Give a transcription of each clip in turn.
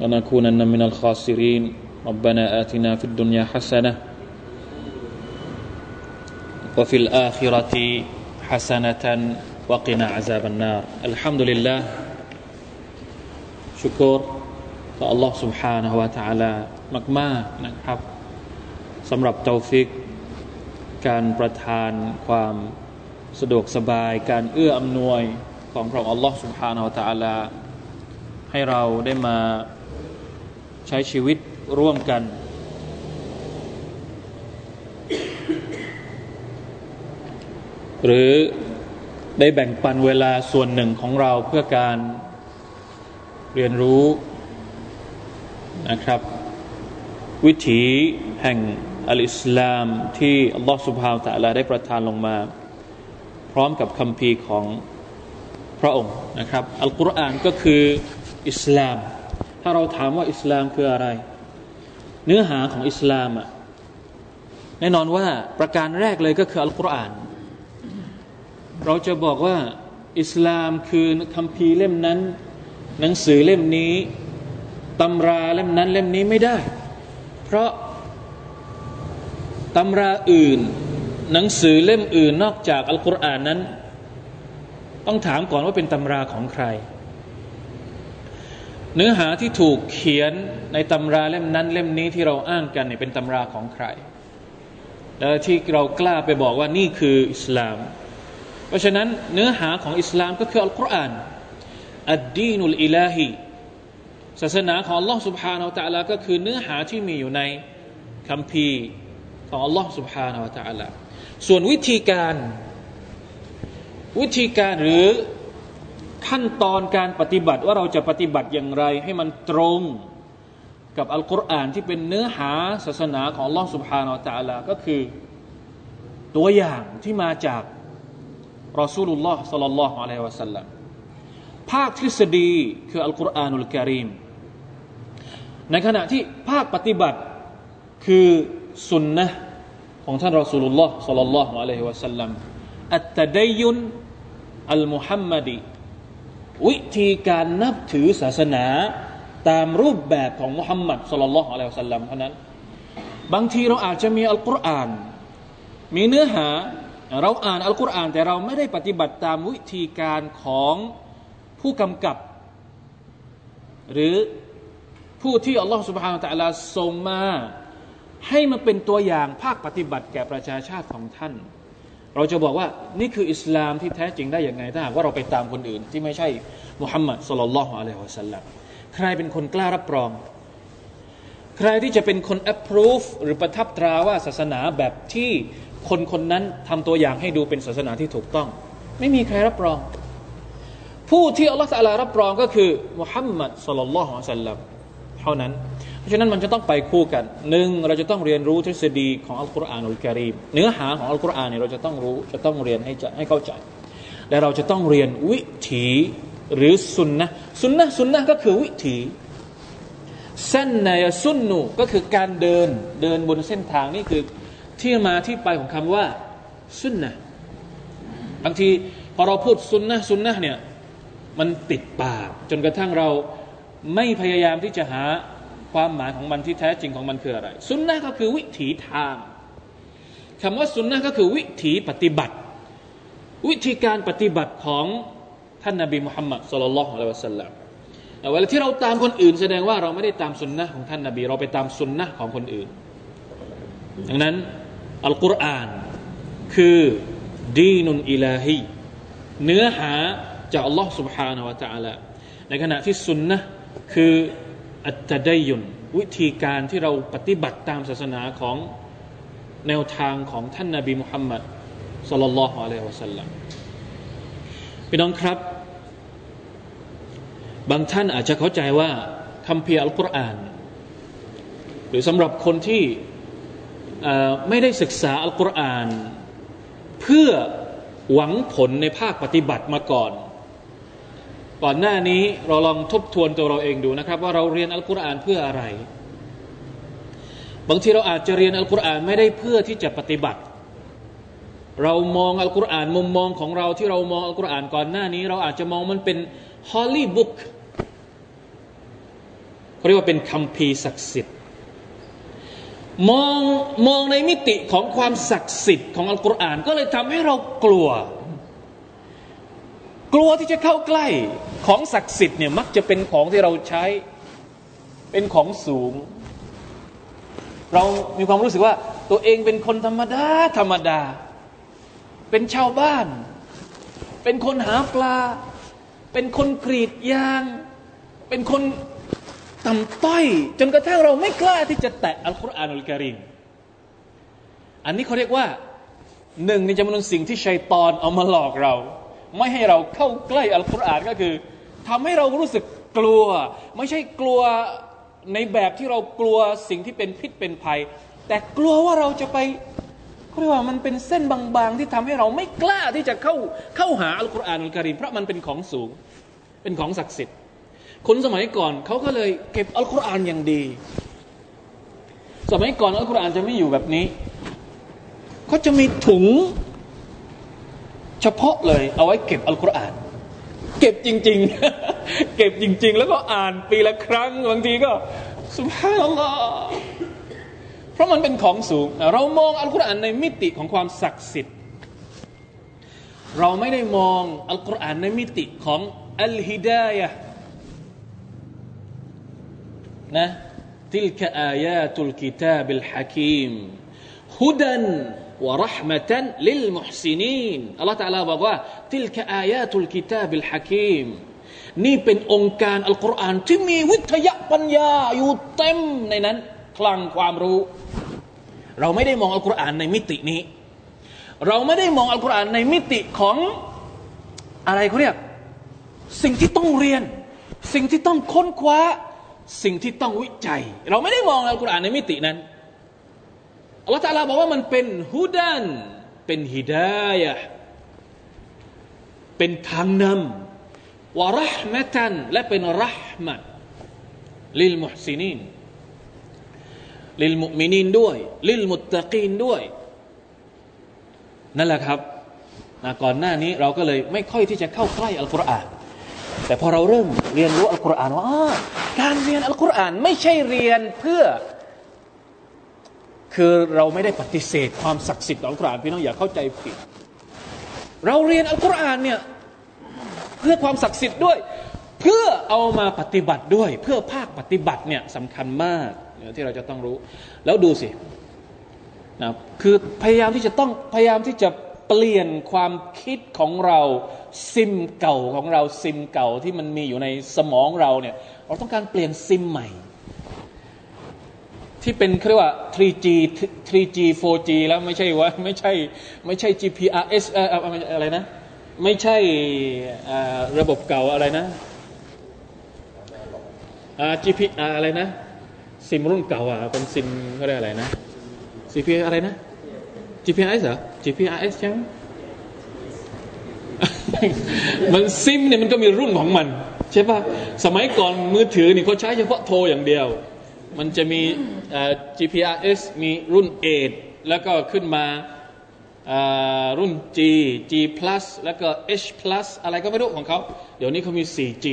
لنكونن من الخاسرين ربنا آتنا في الدنيا حسنة وفي الآخرة حسنة وقنا عذاب النار الحمد لله شكر ต่อ Allah سبحانه และ تعالى มากๆนะครับสำหรับเตาฟิก การประทานความสะดวกสบาย การเอื้ออำนวยของพระองค์ Allah سبحانه และ تعالى ให้เราได้มาใ ช้ชีวิตร่วมกัน หรือได้แบ่งปันเวลาส่วนหนึ่งของเราเพื่อการเรียนรู้นะครับ วิถีแห่งอัลอิสลามที่อัลลอฮฺสุบฮาวตะลาได้ประทานลงมา พร้อมกับคำพีของพระองค์นะครับ อัลกุรอานก็คืออิสลาม ถ้าเราถามว่าอิสลามคืออะไร เนื้อหาของอิสลามอะแน่นอนว่าประการแรกเลยก็คืออัลกุรอาน เราจะบอกว่าอิสลามคือคำพีเล่มนั้น หนังสือเล่มนี้ตำราเล่มนั้นเล่มนี้ไม่ได้ เพราะตำราอื่น หนังสือเล่มอื่นนอกจากอัลกุรอานนั้น ต้องถามก่อนว่าเป็นตำราของใคร เนื้อหาที่ถูกเขียนในตำราเล่มนั้นเล่มนี้ที่เราอ้างกันเนี่ยเป็นตำราของใคร แล้วที่เรากล้าไปบอกว่านี่คืออิสลาม เพราะฉะนั้นเนื้อหาของอิสลามก็คืออัลกุรอานอัดดีนุลอิลาฮีศาสนาของ Allah سبحانه และ تعالى ก็คือเนื้อหาที่มีอยู่ในคัมภีร์ของ Allah سبحانه และ تعالى ส่วนวิธีการวิธีการหรือ ขั้นตอนการปฏิบัติว่าเราจะปฏิบัติอย่างไร ให้มันตรงกับอัลกุรอานที่เป็นเนื้อหาศาสนาของลอสุภานาอัลลอฮก็คือตัวอย่างที่มาจากรอสูลุลลอฮ์สัลลัลลอฮุอะลัยฮิวะสัลลัมภาคทฤษฎีคืออัลกุรอานุลกิริมในขณะที่ภาคปฏิบัติคือสุนนะของท่านรอสูลุลลอฮ์สัลลัลลอฮุอะลัยฮิวะสัลลัมอัตตะดยุนอัลมุฮัมมัดี วิธีการนับถือศาสนาตามรูปแบบของมุฮัมมัดสุลลัลลอฮุอะลัยฮิสัลลัมเท่านั้น บางทีเราอาจจะมีอัลกุรอาน มีเนื้อหาเราอ่านอัลกุรอาน แต่เราไม่ได้ปฏิบัติตามวิธีการของผู้กำกับ หรือผู้ที่อัลลอฮฺสุบฮานตะลาส่งมา ให้มันเป็นตัวอย่างภาคปฏิบัติแก่ประชาชาติของท่าน เราจะบอกว่านี่คืออิสลามที่แท้จริงได้อย่างไงถ้าหากว่าเราไปตามคนอื่น ที่ไม่ใช่มุฮัมมัดสุลลัลลอฮุอะลัยฮิวะสัลลัมใครเป็นคนกล้ารับรอง ใครที่จะเป็นคน approve หรือประทับตราว่าศาสนาแบบที่คนคนนั้นทำตัวอย่างให้ดูเป็นศาสนาที่ถูกต้อง ไม่มีใครรับรอง ผู้ที่อัลลอฮฺสัลลารับรองก็คือมุฮัมมัดสุลลัลลอฮุอะลัยฮิวะสัลลัมเท่านั้น เพราะฉะนั้นมันจะต้องไปคู่กันหนึ่งเราจะต้องเรียนรู้ทฤษฎีของอัลกุรอานอุลกิริมเนื้อหาของอัลกุรอานเนี่ยเราจะต้องรู้จะต้องเรียนให้จะให้เข้าใจ และเราจะต้องเรียนวิถีหรือสุนนะสุนนะสุนนะก็คือวิถีเส้นนายสุนนูก็คือการเดินเดินบนเส้นทางนี่คือที่มาที่ไปของคำว่าสุนนะบางทีพอเราพูดสุนนะสุนนะเนี่ยมันติดปาก จนกระทั่งเราไม่พยายามที่จะหา ความหมายของมันที่แท้จริงของมันคืออะไร สุนนะก็คือวิถีทางคำว่าสุนนะก็คือวิถีปฏิบัติ วิธีการปฏิบัติของท่านนบีมุฮัมมัดสุลลัลลอฮุอะลัยฮิวะสัลลัมเวลาที่เราตามคนอื่น แสดงว่าเราไม่ได้ตามสุนนะของท่านนบี เราไปตามสุนนะของคนอื่น ดังนั้นอัลกุรอานคือดีนุนอิลาฮีเนื้อหาจากอัลลอฮ์ سبحانه และ تعالى ในขณะที่สุนนะคือ อัตไดยุนวิธีการที่เราปฏิบัติตามศาสนาของแนวทางของท่านนาบีมุฮัมมัดสุลลัลลอฮุอะลัยฮิวะสัลลัมพี่น้องครับ บางท่านอาจจะเข้าใจว่าคำเพียอัลกุรอาน หรือสำหรับคนที่ไม่ได้ศึกษาอัลกุรอาน เพื่อหวังผลในภาคปฏิบัติมาก่อน ก่อนหน้านี้เราลองทบทวนตัวเราเองดูนะครับ ว่าเราเรียนอัลกุรอานเพื่ออะไร บางทีเราอาจจะเรียนอัลกุรอานไม่ได้เพื่อที่จะปฏิบัติ เรามองอัลกุรอานมุมมองของเราที่เรามองอัลกุรอานก่อนหน้านี้ เราอาจจะมองมันเป็นฮอลลีบุ๊กเขาเรียกว่าเป็นคัมภีร์ศักดิ์สิทธิ์มองมองในมิติของความศักดิ์สิทธิ์ของอัลกุรอานก็เลยทำให้เรากลัว กลัวที่จะเข้าใกล้ ของศักดิ์สิทธิ์เนี่ยมักจะเป็นของที่เราใช้เป็นของสูง เรามีความรู้สึกว่า ตัวเองเป็นคนธรรมดาธรรมดา เป็นชาวบ้าน เป็นคนหาปลา เป็นคนกรีดยาง เป็นคนต่ำต้อย จนกระทั่งเราไม่กล้าที่จะแตะอัลกุรอานอัลกิริมอันนี้เขาเรียกว่าหนึ่งในจำนวนสิ่งที่ชัยตอนเอามาหลอกเรา ไม่ให้เราเข้าใกล้อัลกุรอานก็คือ ทำให้เรารู้สึกกลัว ไม่ใช่กลัวในแบบที่เรากลัวสิ่งที่เป็นพิษเป็นภัย แต่กลัวว่าเราจะไปเขาเรียกว่ามันเป็นเส้นบางๆ ที่ทำให้เราไม่กล้าที่จะเข้าเข้าหาอัลกุรอานอัลกิริมเพราะมันเป็นของสูง เป็นของศักดิ์สิทธิ์ คนสมัยก่อนเขาก็เลยเก็บอัลกุรอานอย่างดี สมัยก่อนอัลกุรอานจะไม่อยู่แบบนี้เขาจะมีถุง เฉพาะเลยเอาไว้เก็บอัลกุรอาน เก็บจริง ๆ เก็บจริง ๆ แล้วก็อ่านปีละครั้งบางทีก็สุภาพลลอเพราะมันเป็นของสูง เรามองอัลกุรอานในมิติของความศักดิ์สิทธิ์ เราไม่ได้มองอัลกุรอานในมิติของอัลฮิดายะนะติลกอา ยาตุลกิตาบิลฮะมฮุดันวะรหมะตันลิลมุฮซินีนอัลลอฮฺตะลาบอกว่าติลกอายาตุลกิตาบิลฮะคีมนี่เป็นองค์การอัลกุรอานที่มีวิทยาปัญญาอยู่เต็มในนั้น คลังความรู้ เราไม่ได้มองอัลกุรอานในมิตินี้ เราไม่ได้มองอัลกุรอานในมิติของอะไรเขาเรียก สิ่งที่ต้องเรียน สิ่งที่ต้องค้นคว้า สิ่งที่ต้องวิจัย เราไม่ได้มองอัลกุรอานในมิตินั้น อัลลอฮฺตาลาบอกว่ามันเป็นฮุดันเป็นฮิดายะเป็นทางนำวะรหมะตันและเป็นรหมะลิลมุฮซินีนลิลมุมินีนด้วย ลิลมุตตะกีนด้วย นั่นแหละครับก่อนหน้านี้เราก็เลยไม่ค่อยที่จะเข้าใกล้อัลกุรอาน แต่พอเราเริ่มเรียนรู้อัลกุรอานว่าการเรียนอัลกุรอานไม่ใช่เรียนเพื่อ คือเราไม่ได้ปฏิเสธความศักดิ์สิทธิ์ของอัลกุรอานพี่น้องอย่าเข้าใจผิด เราเรียนอัลกุรอานเนี่ยเพื่อความศักดิ์สิทธิ์ด้วย เพื่อเอามาปฏิบัติด้วย เพื่อภาคปฏิบัติเนี่ยสำคัญมากที่เราจะต้องรู้ แล้วดูสินะคือพยายามที่จะต้องพยายามที่จะเปลี่ยนความคิดของเราซิมเก่าของเราซิมเก่าที่มันมีอยู่ในสมองเราเนี่ยเราต้องการเปลี่ยนซิมใหม่ ที่เป็นเรียกว่า 3G 3G 4G แล้วไม่ใช่ว่าไม่ใช่ไม่ใช่ GPRS อะไรนะ ไม่ใช่ระบบเก่าอะไรนะ GP อะไรนะ ซิมรุ่นเก่าอะเป็นซิมเขาเรียกอะไรนะ CP อะไรนะ GPRS เหรอ GPRS ใช่ไหมมันซิมเนี่ยมันก็มีรุ่นของมัน ใช่ปะสมัยก่อนมือถือนี่เขาใช้เฉพาะโทรอย่างเดียว มันจะมี GPRS มีรุ่น 8 แล้วก็ขึ้นมารุ่น G G plus แล้วก็ H plus อะไรก็ไม่รู้ของเขา เดี๋ยวนี้เขามี 4G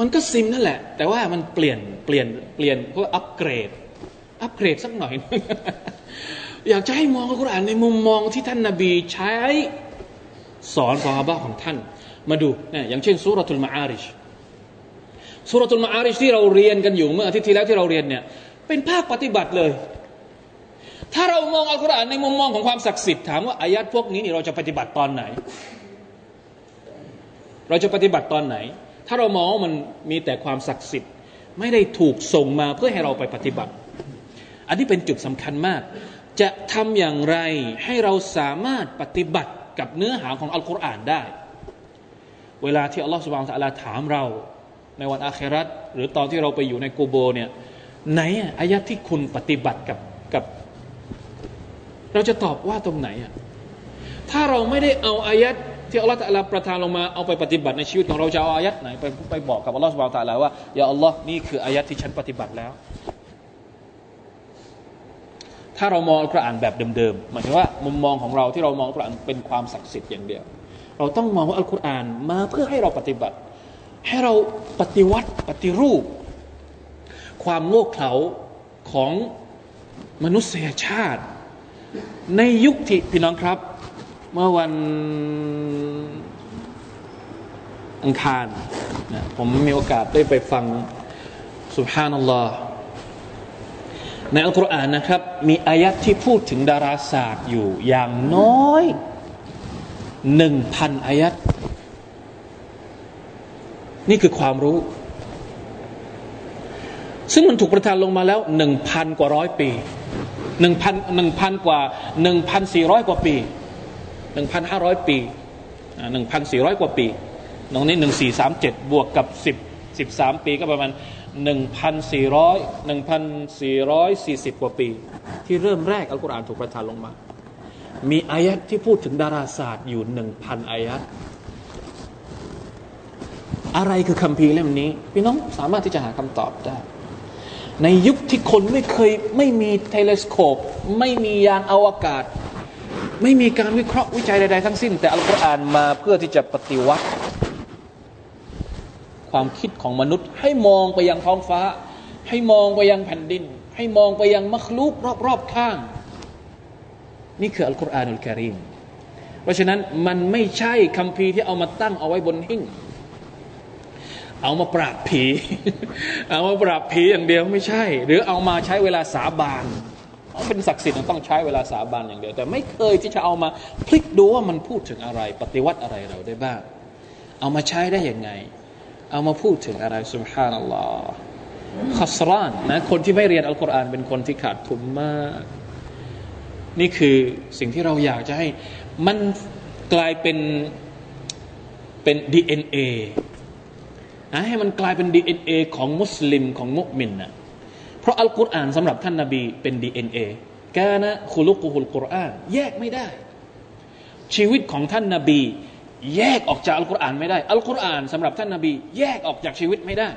มันก็ซิมนั่นแหละ แต่ว่ามันเปลี่ยนเปลี่ยนเปลี่ยนเพื่ออัปเกรด อัปเกรดสักหน่อย อยากจะให้มองอัลกุรอานในมุมมองที่ท่านนาบีใช้สอนซอฮาบะของท่าน มาดูนะอย่างเช่นสุรทูลมาอาริช สุรทูลมาอาริชที่เราเรียนกันอยู่เมื่ออาทิตย์ที่แล้วที่เราเรียนเนี่ยเป็นภาคปฏิบัติเลย ถ้าเรามองอัลกุรอานในมุมมองของความศักดิ์สิทธิ์ถามว่าอายัดพวกนี้นี่เราจะปฏิบัติตอนไหน เราจะปฏิบัติตอนไหน ถ้าเรามองมันมีแต่ความศักดิ์สิทธิ์ ไม่ได้ถูกส่งมาเพื่อให้เราไปปฏิบัติ อันนี้เป็นจุดสำคัญมาก จะทำอย่างไรให้เราสามารถปฏิบัติกับเนื้อหาของอัลกุรอานได้ เวลาที่อัลลอฮฺสุบานตะลาถามเรา ในวันอาคราตหรือตอนที่เราไปอยู่ในกูโบเนี่ยไหนอายะที่คุณปฏิบัติกับกับ เราจะตอบว่าตรงไหนอะถ้าเราไม่ได้เอาอายะที่อัลลอฮฺตะลาประทานลงมาเอาไปปฏิบัติในชีวิตของเราจะเอาอายะไหนไปไปบอกกับอัลลอฮฺสุบานตะลาว่าอย่าอัลลอฮ์นี่คืออายะที่ฉันปฏิบัติแล้ว ถ้าเรามองอัลกุรอานแบบเดิมๆหมายถึงว่ามุมมองของเราที่เรามองอัลกุรอานเป็นความศักดิ์สิทธิ์อย่างเดียว เราต้องมองว่าอัลกุรอานมาเพื่อให้เราปฏิบัติ ให้เราปฏิวัติปฏิรูป ความโง่เขลาของมนุษยชาติ ในยุคที่พี่น้องครับ เมื่อวันอังคารนะผมมีโอกาสได้ไปฟังสุภานัลลอฮ์ในอัลกุรอานนะครับ มีอายัดที่พูดถึงดาราศาสตร์อยู่อย่างน้อยหนึ่งพันอายัด นี่คือความรู้ ซึ่งมันถูกประทานลงมาแล้วหนึ่งพันกว่าร้อยปีหนึ่งพันหนึ่งพันกว่าหนึ่งพันสี่ร้อยกว่าปีหนึ่งพันห้าร้อยปีหนึ่งพันสี่ร้อยกว่าปีตรงนี้หนึ่งสี่สามเจ็ดบวกกับสิบสิบสามปีก็ประมาณหนึ่งพันสี่ร้อยหนึ่งพันสี่ร้อยสี่สิบกว่าปี ที่เริ่มแรกอัลกุรอานถูกประทานลงมา มีอายัดที่พูดถึงดาราศาสตร์อยู่หนึ่งพันอายัด อะไรคือคัมภีร์เล่มนี้ พี่น้องสามารถที่จะหาคำตอบได้ ในยุคที่คนไม่เคยไม่มีเทเลสโคป ไม่มียานอวกาศ ไม่มีการวิเคราะห์วิจัยใดๆทั้งสิ้น แต่อัลกุรอานมาเพื่อที่จะปฏิวัติ ความคิดของมนุษย์ ให้มองไปยังท้องฟ้า ให้มองไปยังแผ่นดิน ให้มองไปยังมัคลูกรอบๆข้าง นี่คืออัลกุรอานุลกิริมเพราะฉะนั้นมันไม่ใช่คำพีที่เอามาตั้งเอาไว้บนหิ้ง เอามาปราบผี เอามาปราบผีอย่างเดียวไม่ใช่ หรือเอามาใช้เวลาสาบานเป็นศักดิ์สิทธิ์ต้องใช้เวลาสาบานอย่างเดียว แต่ไม่เคยที่จะเอามาพลิกดูว่ามันพูดถึงอะไร ปฏิวัติอะไรเราได้บ้าง เอามาใช้ได้ยังไง เอามาพูดถึงอะไรสุบฮานัลลอฮ์ขัสรานนะคนที่ไม่เรียนอัลกุรอานเป็นคนที่ขาดทุนมาก นี่คือสิ่งที่เราอยากจะให้มันกลายเป็นเป็น DNA ให้มันกลายเป็น DNA ของมุสลิมของมุสลิมนะเพราะอัลกุรอานสำหรับท่านนาบีเป็น DNA กานะคุลุกุฮุลกุรอานแยกไม่ได้ ชีวิตของท่านนาบี แยกออกจากอัลกุรอานไม่ได้ อัลกุรอานสำหรับท่านนาบี แยกออกจากชีวิตไม่ได้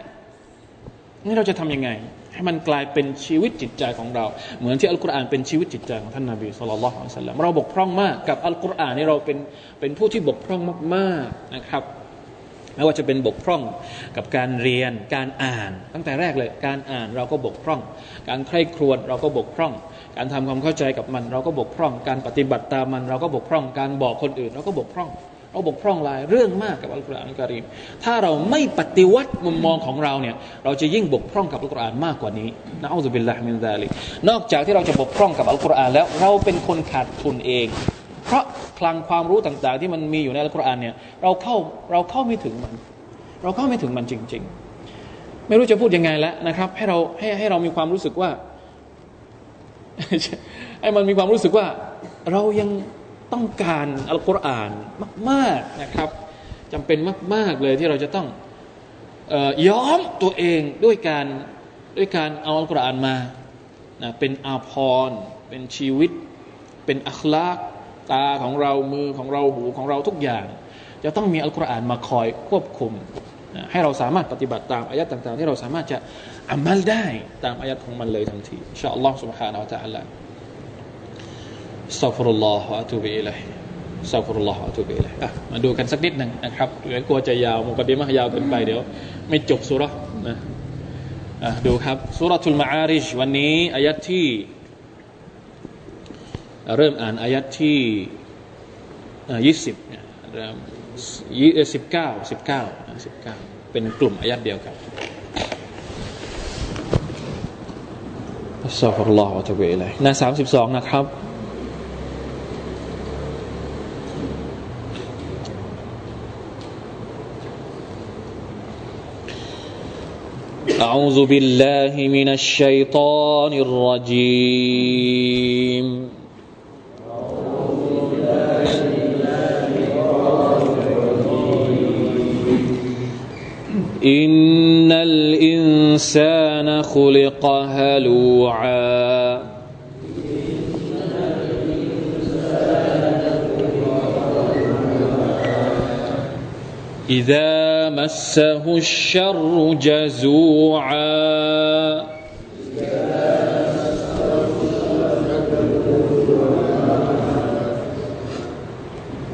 นี่เราจะทำยังไง ให้มันกลายเป็นชีวิตจิตใจของเรา เหมือนที่อัลกุรอานเป็นชีวิตจิตใจของท่านนาบีสุลต่านละฮ์สัลลัมเราบกพร่องมากกับอัลกุรอานนี่เราเป็นเป็นผู้ที่บกพร่องมากๆนะครับ ไม่ว่าจะเป็นบกพร่องกับการเรียนการอ่าน ตั้งแต่แรกเลยการอ่านเราก็บกพร่อง การใคร่ครวญเราก็บกพร่อง การทำความเข้าใจกับมัน เราก็บกพร่อง การปฏิบัติตามมัน เราก็บกพร่อง การบอกคนอื่น เราก็บกพร่อง เราบกพร่องหลายเรื่องมากกับอัลกุรอานอัลกิริมถ้าเราไม่ปฏิวัติมุมมองของเราเนี่ยเราจะยิ่งบกพร่องกับอัลกุรอานมากกว่านี้นะอัลลอฮฺบิลลาฮิมินซาลินอกจากที่เราจะบกพร่องกับอัลกุรอานแล้วเราเป็นคนขาดทุนเอง เพราะคลังความรู้ต่าง ๆ ที่มันมีอยู่ในอัลกุรอานเนี่ยเราเข้าเราเข้าไม่ถึงมัน เราเข้าไม่ถึงมันจริง ๆ ไม่รู้จะพูดยังไงแล้วนะครับ ให้เราให้ให้เรามีความรู้สึกว่าให้มันมีความรู้สึกว่าเรายังต้องการอัลกุรอานมาก ๆนะครับจำเป็นมาก ๆเลยที่เราจะต้องย้อมตัวเองด้วยการด้วยการเอาอัลกุรอานมานะเป็นอาภรณ์เป็นชีวิต เป็นอัคลาก ตาของเรามือของเราหูของเราทุกอย่าง จะต้องมีอัลกุรอานมาคอยควบคุมให้เราสามารถปฏิบัติตามอายัดต่างๆ ที่เราสามารถจะอามัลได้ตามอายัดของมันเลยทันทีอินชาอัลลอฮ์ سبحانه และ تعالى สัฟรุลลอฮฺอะตูบิอิลัยสัฟรุลลอฮฺอะตูบิอิลัยมาดูกันสักนิดหนึ่งนะครับเดี๋ยวกลัวจะยาวมุกดีมะยาวเกินไปเดี๋ยวไม่จบสุรนะดูครับสุรทุลมาอาริชวันนี้อายัดที่ เริ่มอ่านอายัดที่ยี่สิบเริ่มยี่สิบเก้าสิบเก้าสิบเก้าเป็นกลุ่มอายัดเดียวกันอัสซาฟุรุลลอฮฺวะตุบิอิลัยหน้าสามสิบสองนะครับ أعوذ بالله من الشيطان الرجيم إن الإنسان خلق هلوعا إذا مسه الشر جزوعا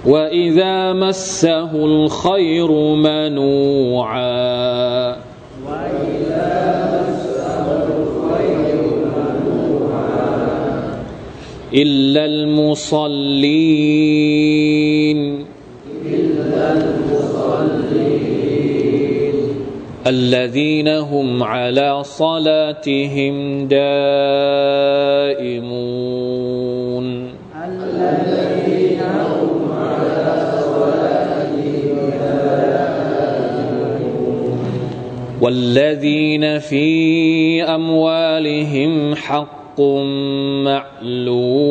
وإذا مسه الخير منوعا إلا المصلين الذين هم على صلاتهم دائمون والذين في أموالهم حق معلوم.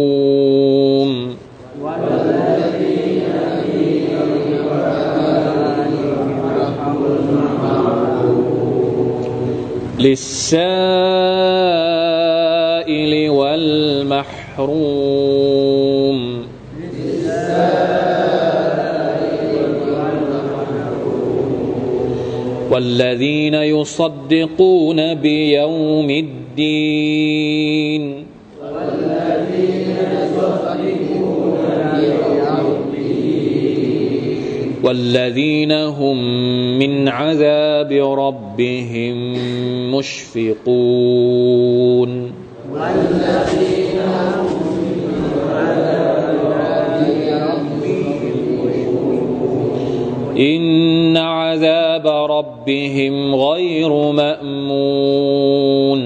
للسائل والمحروم. والذين يصدقون بيوم الدين. والذين هم من عذاب ربهم مشفقون. والذين هم من عذاب إن عذاب ربهم غير مأمون.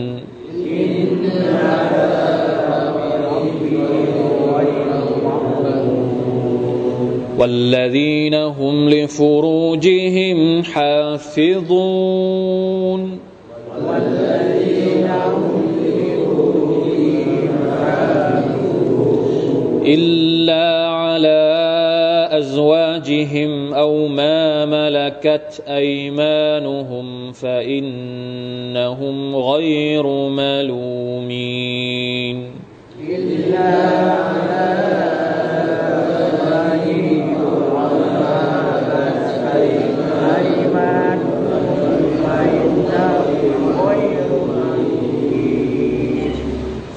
والذين هم لفروجهم حافظون. والذين هم لفروجهم حافظون إلا على أزواجهم أو ما ملكت أيمانهم فإنهم غير ملومين على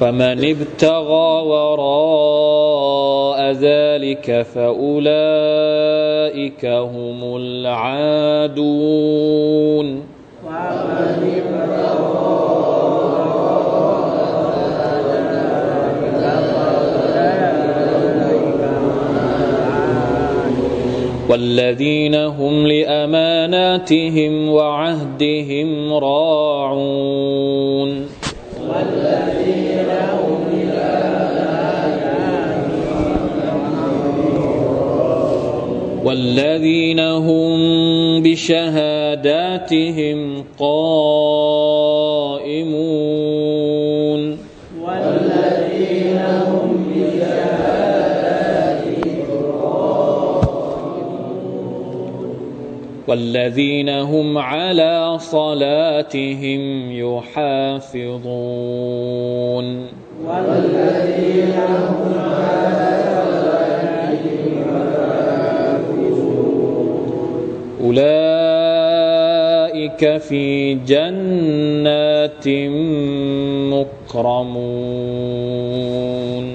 فمن ابتغى وراء ذلك فأولئك هم العادون. والذين هم لأماناتهم وعهدهم راعون. والذين هم بشهاداتهم قائمون. والذين هم بشهاداتهم والذين هم على صلاتهم يحافظون. والذين هم على أولئك في جنات مكرمون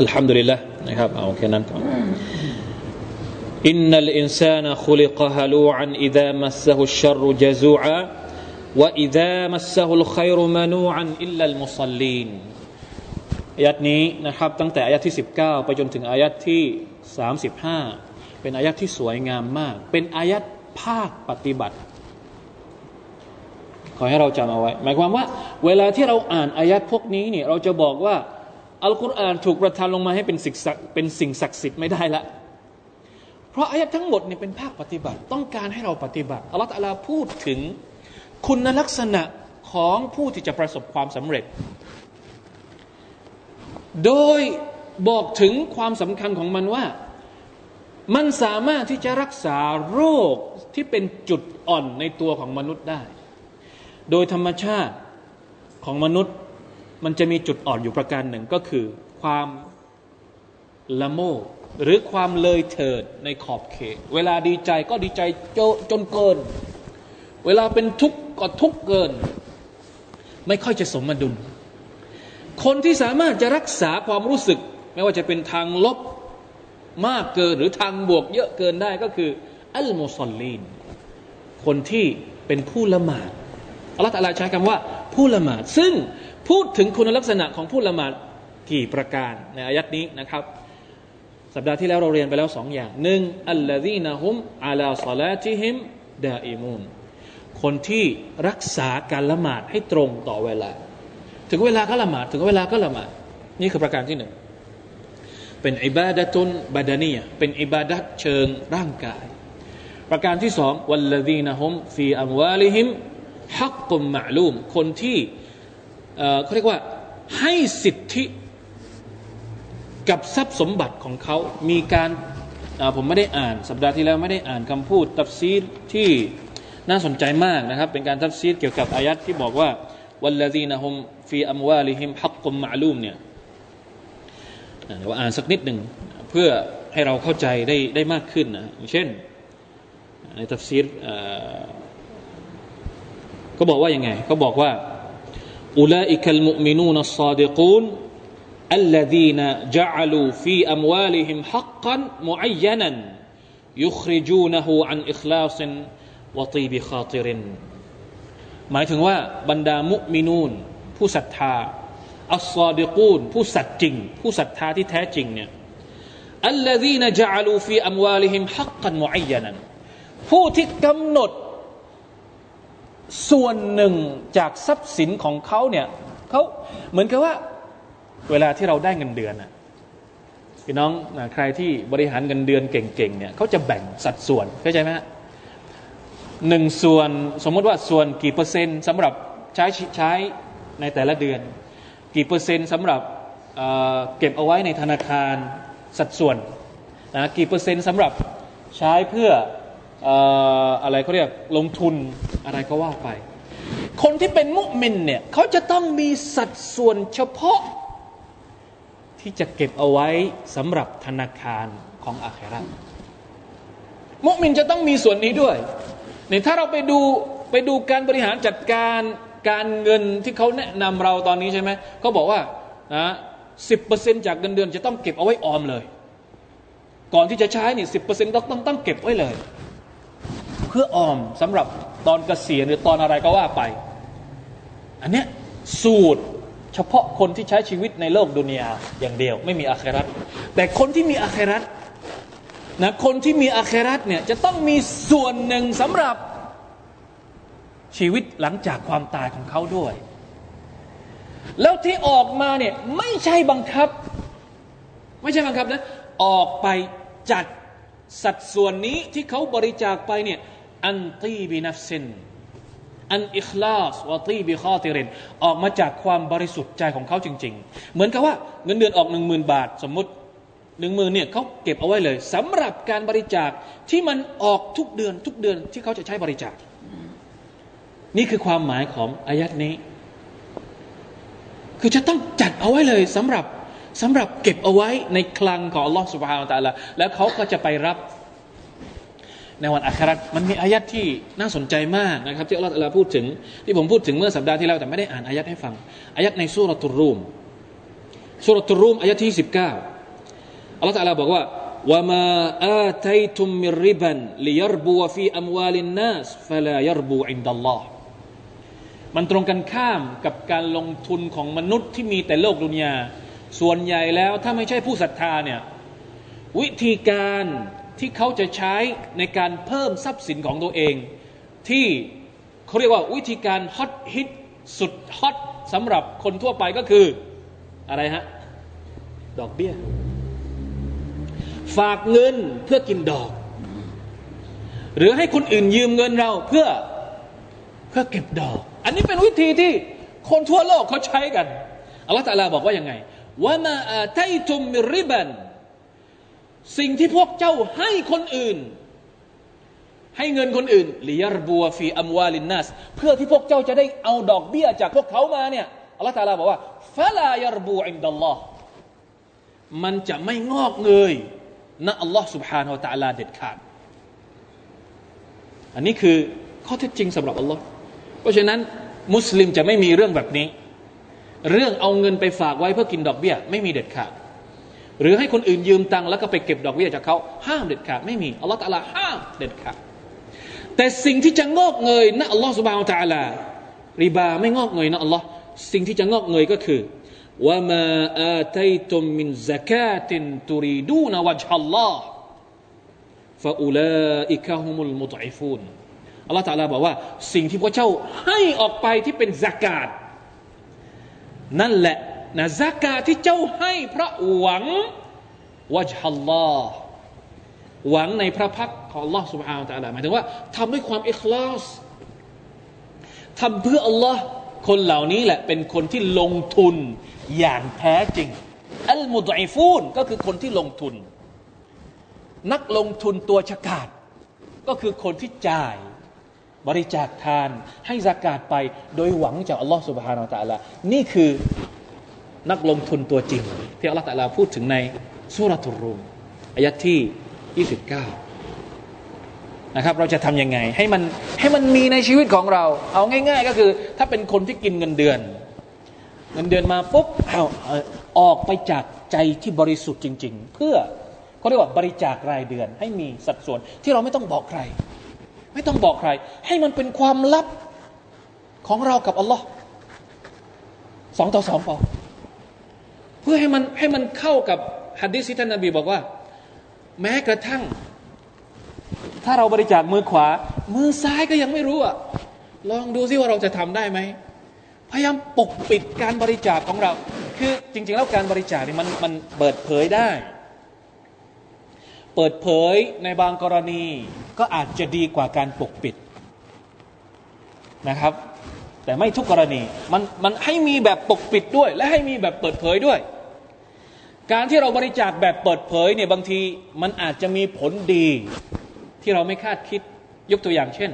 الحمد لله นะครับเอาแค่นั้นก่อน إن الإنسان خلق هلوعا إذا مسه الشر جزوعا ว่าอิดามัสซาฮุลขัยรุมานูอันอิลลัมุสลินอายัดนี้นะครับตั้งแต่อายัดที่ 19 ไปจนถึงอายัดที่ 35 เป็นอายัดที่สวยงามมาก เป็นอายัดภาคปฏิบัติ ขอให้เราจำเอาไว้ หมายความว่า เวลาที่เราอ่านอายัดพวกนี้เนี่ยเราจะบอกว่าอัลกุรอานถูกประทานลงมาให้เป็นสิ่งสักเป็นสิ่งศักดิ์สิทธิ์ไม่ได้ละ เพราะอายัดทั้งหมดเนี่ยเป็นภาคปฏิบัติ ต้องการให้เราปฏิบัติอัลลอฮฺพูดถึง คุณลักษณะของผู้ที่จะประสบความสำเร็จ โดยบอกถึงความสำคัญของมันว่า มันสามารถที่จะรักษาโรคที่เป็นจุดอ่อนในตัวของมนุษย์ได้ โดยธรรมชาติของมนุษย์มันจะมีจุดอ่อนอยู่ประการหนึ่งก็คือ ความละโมบหรือความเลยเถิดในขอบเขต เวลาดีใจก็ดีใจจจนเกิน เวลาเป็นทุกข์ ก็ทุกเกิน ไม่ค่อยจะสมดุล คนที่สามารถจะรักษาความรู้สึก ไม่ว่าจะเป็นทางลบมากเกินหรือทางบวกเยอะเกินได้ก็คืออัลโมุสลินคนที่เป็นผู้ละหมาดอัลลอฮฺตะลาใช้คำว่าผู้ละหมาด ซึ่งพูดถึงคุณลักษณะของผู้ละหมาดกี่ประการในอายัดนี้นะครับ สัปดาห์ที่แล้วเราเรียนไปแล้วสองอย่างหนึ่งอัลลอฮีนะฮุมอาลาซาลาติฮิมดาอิมูน คนที่รักษาการละหมาดให้ตรงต่อเวลา ถึงเวลาก็ละหมาดถึงเวลาก็ละหมาดนี่คือประการที่หนึ่งเป็นอิบาดะตุนบาดานียเป็นอิบาดัตเชิงร่างกาย ประการที่สองวัลลดีนะฮุมฟีอัมวาลิฮิมฮักกุมมะลูม คนที่เขาเรียกว่าให้สิทธิกับทรัพย์สมบัติของเขา มีการผมไม่ได้อ่าน สัปดาห์ที่แล้วไม่ได้อ่านคำพูดตัฟซีรที่ น่าสนใจมากนะครับ เป็นการตัฟซีดเกี่ยวกับอายัดที่บอกว่าวัลลดีนะฮุมฟีอัมวาลิฮิมฮักกุมมะลูมเนี่ยเดี๋ยวอ่านสักนิดหนึ่งเพื่อให้เราเข้าใจได้ได้มากขึ้นนะเช่นในตัฟซีดก็บอกว่ายังไงเขาบอกว่าอุลาอิคัลมุมินูนัสซาดิกูน الذين جعلوا في أموالهم حقا معينا يخرجونه عن إخلاص وطيب خاطر หมายถึงว่าบรรดาمؤمنون ผู้ศรัทธา الصادقون ผู้สัตย์จริง ผู้ศรัทธาที่แท้จริงเนี่ยالذين جعلوا في أموالهم حقا معيناผู้ที่กำหนด ส่วนหนึ่งจากทรัพย์สินของเขาเนี่ยเขาเหมือนกับว่า เวลาที่เราได้เงินเดือนอะพี่น้องใครที่บริหารเงินเดือนเก่งๆเนี่ยเขาจะแบ่งสัดส่วนเข้าใจไหมฮะ หนึ่งส่วนสมมติว่าส่วนกี่เปอร์เซ็นต์สำหรับใช้ใช้ในแต่ละเดือน กี่เปอร์เซ็นต์สำหรับเเก็บเอาไว้ในธนาคารสัดส่วนนะกี่เปอร์เซ็นต์สำหรับใช้เพื่ออะไรเขาเรียกลงทุนอะไรก็ว่าไป คนที่เป็นมุมินเนี่ยเขาจะต้องมีสัดส่วนเฉพาะ ที่จะเก็บเอาไว้สำหรับธนาคารของอาครามุมินจะต้องมีส่วนนี้ด้วย นี่ถ้าเราไปดูไปดูการบริหารจัดการการเงินที่เขาแนะนำเราตอนนี้ใช่ไหมเขาบอกว่านะสิบเปอร์เซ็นจากเงินเดือนจะต้องเก็บเอาไว้ออมเลย ก่อนที่จะใช้นี่สิบเปอร์เซ็นต์ต้องต้องต้องเก็บไว้เลย เพื่อออมสำหรับตอนเกษียณหรือตอนอะไรก็ว่าไป อันเนี้ยสูตรเฉพาะคนที่ใช้ชีวิตในโลกดุนยาอย่างเดียว ไม่มีอาครัตแต่คนที่มีอาครัต นะคนที่มีอาครัตเนี่ยจะต้องมีส่วนหนึ่งสำหรับชีวิตหลังจากความตายของเขาด้วย แล้วที่ออกมาเนี่ยไม่ใช่บังคับ ไม่ใช่บังคับนะออกไปจัดสัดส่วนนี้ที่เขาบริจาคไปเนี่ยอันตีบินัฟซินอันอิคลาสวตีบิข้อติรินออกมาจากความบริสุทธิ์ใจของเขาจริง ๆ เหมือนกับว่าเงินเดือนออกหนึ่งหมื่นบาทสมมติ หนึ่งหมื่นเนี่ยเขาเก็บเอาไว้เลยสำหรับการบริจาคที่มันออกทุกเดือนทุกเดือนที่เขาจะใช้บริจาค นี่คือความหมายของอายัดนี้ คือจะต้องจัดเอาไว้เลยสำหรับสำหรับเก็บเอาไว้ในคลังของอัลลอฮฺสุบฮานตะละแล้วเขาก็จะไปรับในวันอัครามันมีอายัดที่น่าสนใจมากนะครับ ที่อัลลอฮฺพูดถึง ที่ผมพูดถึงเมื่อสัปดาห์ที่แล้วแต่ไม่ได้อ่านอายัดให้ฟังอายัดในสุรตุรูมสุรตุรูมอายัดที่สิบเก้า อัลลอฮฺตะลาบอกว่าว่ามาอาตัยตุมมิริบันลิยรบูฟีอัมวาลินนัสฟลายรบูอินดัลลอฮ์มันตรงกันข้ามกับการลงทุนของมนุษย์ที่มีแต่โลกดุนยา ส่วนใหญ่แล้วถ้าไม่ใช่ผู้ศรัทธาเนี่ยวิธีการที่เขาจะใช้ในการเพิ่มทรัพย์สินของตัวเอง ที่เขาเรียกว่าวิธีการฮอตฮิตสุดฮอตสำหรับคนทั่วไปก็คืออะไรฮะ ดอกเบี้ย ฝากเงินเพื่อกินดอก หรือให้คนอื่นยืมเงินเราเพื่อเพื่อเก็บดอก อันนี้เป็นวิธีที่คนทั่วโลกเขาใช้กันอัลลอฮฺตาลาบอกว่ายังไงว่ามาอาไทตุมริบันสิ่งที่พวกเจ้าให้คนอื่น ให้เงินคนอื่นลียรบัวฟีอัมวาลินนัสเพื่อที่พวกเจ้าจะได้เอาดอกเบี้ยจากพวกเขามาเนี่ยอัลลอฮฺตาลาบอกว่าฟะลายรบูอินดัลลอฮ์มันจะไม่งอกเงย ณอัลลอฮ์สุบฮานาอัลตะลาเด็ดขาด อันนี้คือข้อเท็จจริงสำหรับอัลลอฮ์เพราะฉะนั้น มุสลิมจะไม่มีเรื่องแบบนี้ เรื่องเอาเงินไปฝากไว้เพื่อกินดอกเบี้ย ไม่มีเด็ดขาด หรือให้คนอื่นยืมตังค์แล้วก็ไปเก็บดอกเบี้ยจากเขาห้ามเด็ดขาดไม่มีอัลลอฮ์ตะลาห้ามเด็ดขาดแต่สิ่งที่จะงอกเงยนณอัลลอฮ์สุบฮานาอัลตะลาริบาไม่งอกเงยนณอัลลอฮ์สิ่งที่จะงอกเงยก็คือ ว่ามาอาตัยตุมมินซากาตินตุรีดูนวจฮัลลอฮ์ฟาอุลาอิกะฮุมุลมุตอิฟูนอัลลอฮฺตาลาบอกว่า สิ่งที่พระเจ้าให้ออกไปที่เป็นสากาศนั่นแหละนะสากาศที่เจ้าให้เพราะหวังวะจัลลอฮ์หวังในพระพักของ Allah سبحانه และ تعالى หมายถึงว่าทำด้วยความอิคลาสทำเพื่อ Allah คนเหล่านี้แหละเป็นคนที่ลงทุน อย่างแท้จริง อัลมุดอิฟูนก็คือคนที่ลงทุน นักลงทุนตัวฉกาดก็คือคนที่จ่ายบริจาคทานให้สากาศไปโดยหวังจากอัลลอฮฺสุบฮานาอัลตะลานี่คือนักลงทุนตัวจริง ที่อัลลอฮฺตะลาพูดถึงในสุรทูรุมอายะที่ 29 นะครับ เราจะทำยังไง ให้มันให้มันมีในชีวิตของเรา เอาง่าย ๆ ก็คือ ถ้าเป็นคนที่กินเงินเดือน เงินเดือนมาปุ๊บเอาออกไปจากใจที่บริสุทธิ์จริง ๆ เพื่อเขาเรียกว่าบริจาครายเดือน ให้มีสัดส่วนที่เราไม่ต้องบอกใคร ไม่ต้องบอกใคร ให้มันเป็นความลับของเรากับอัลลอฮ์สองต่อสองพอเพื่อให้มันให้มันเข้ากับฮัดดิสที่ท่านนบีบอกว่า แม้กระทั่ง ถ้าเราบริจาคมือขวา มือซ้ายก็ยังไม่รู้อะลองดูซิว่าเราจะทำได้ไหม ยายามปกปิดการบริจาคของเรา คือจริง ๆ แล้วการบริจาคนี่มันมันเปิดเผยได้ เปิดเผยในบางกรณีก็อาจจะดีกว่าการปกปิดนะครับ แต่ไม่ทุกกรณีมันมันให้มีแบบปกปิดด้วย และให้มีแบบเปิดเผยด้วย การที่เราบริจาคแบบเปิดเผยเนี่ยบางทีมันอาจจะมีผลดีที่เราไม่คาดคิดยกตัวอย่างเช่น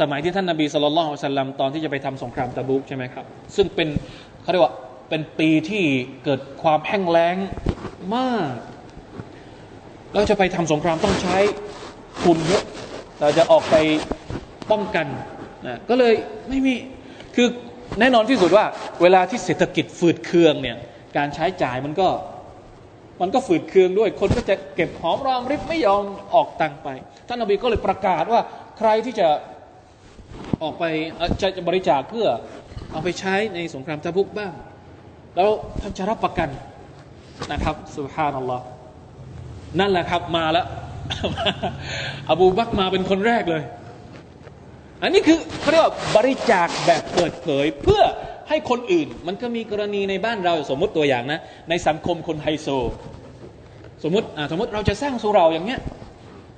สมัยที่ท่านนาบีสุลต่านสัลลัมตอนที่จะไปทำสงครามตะบุกใช่ไหมครับ ซึ่งเป็นเขาเรียกว่าเป็นปีที่เกิดความแห้งแล้งมากเราจะไปทำสงครามต้องใช้ทุนเยอะเราจะออกไปป้องกันนะก็เลยไม่มีคือแน่นอนที่สุดว่า เวลาที่เศรษฐกิจฝืดเคืองเนี่ยการใช้จ่ายมันก็มันก็ฝืดเคืองด้วย คนก็จะเก็บหอมรอมริบไม่ยอมออกตังไป ท่านอบีก็เลยประกาศว่าใครที่จะ ออกไปจะจะบริจาคเพื่อเอาไปใช้ในสงครามตะบุกบ้าง แล้วท่านจะรับประกันนะครับสุภานัลลอฮ์นั่นแหละครับมาแล้ว อบูบักมาเป็นคนแรกเลย อันนี้คือเขาเรียกว่าบริจาคแบบเปิดเผยเพื่อให้คนอื่น มันก็มีกรณีในบ้านเราสมมติตัวอย่างนะ ในสังคมคนไฮโซ สมมติสมมติเราจะสร้างสุราอย่างเงี้ย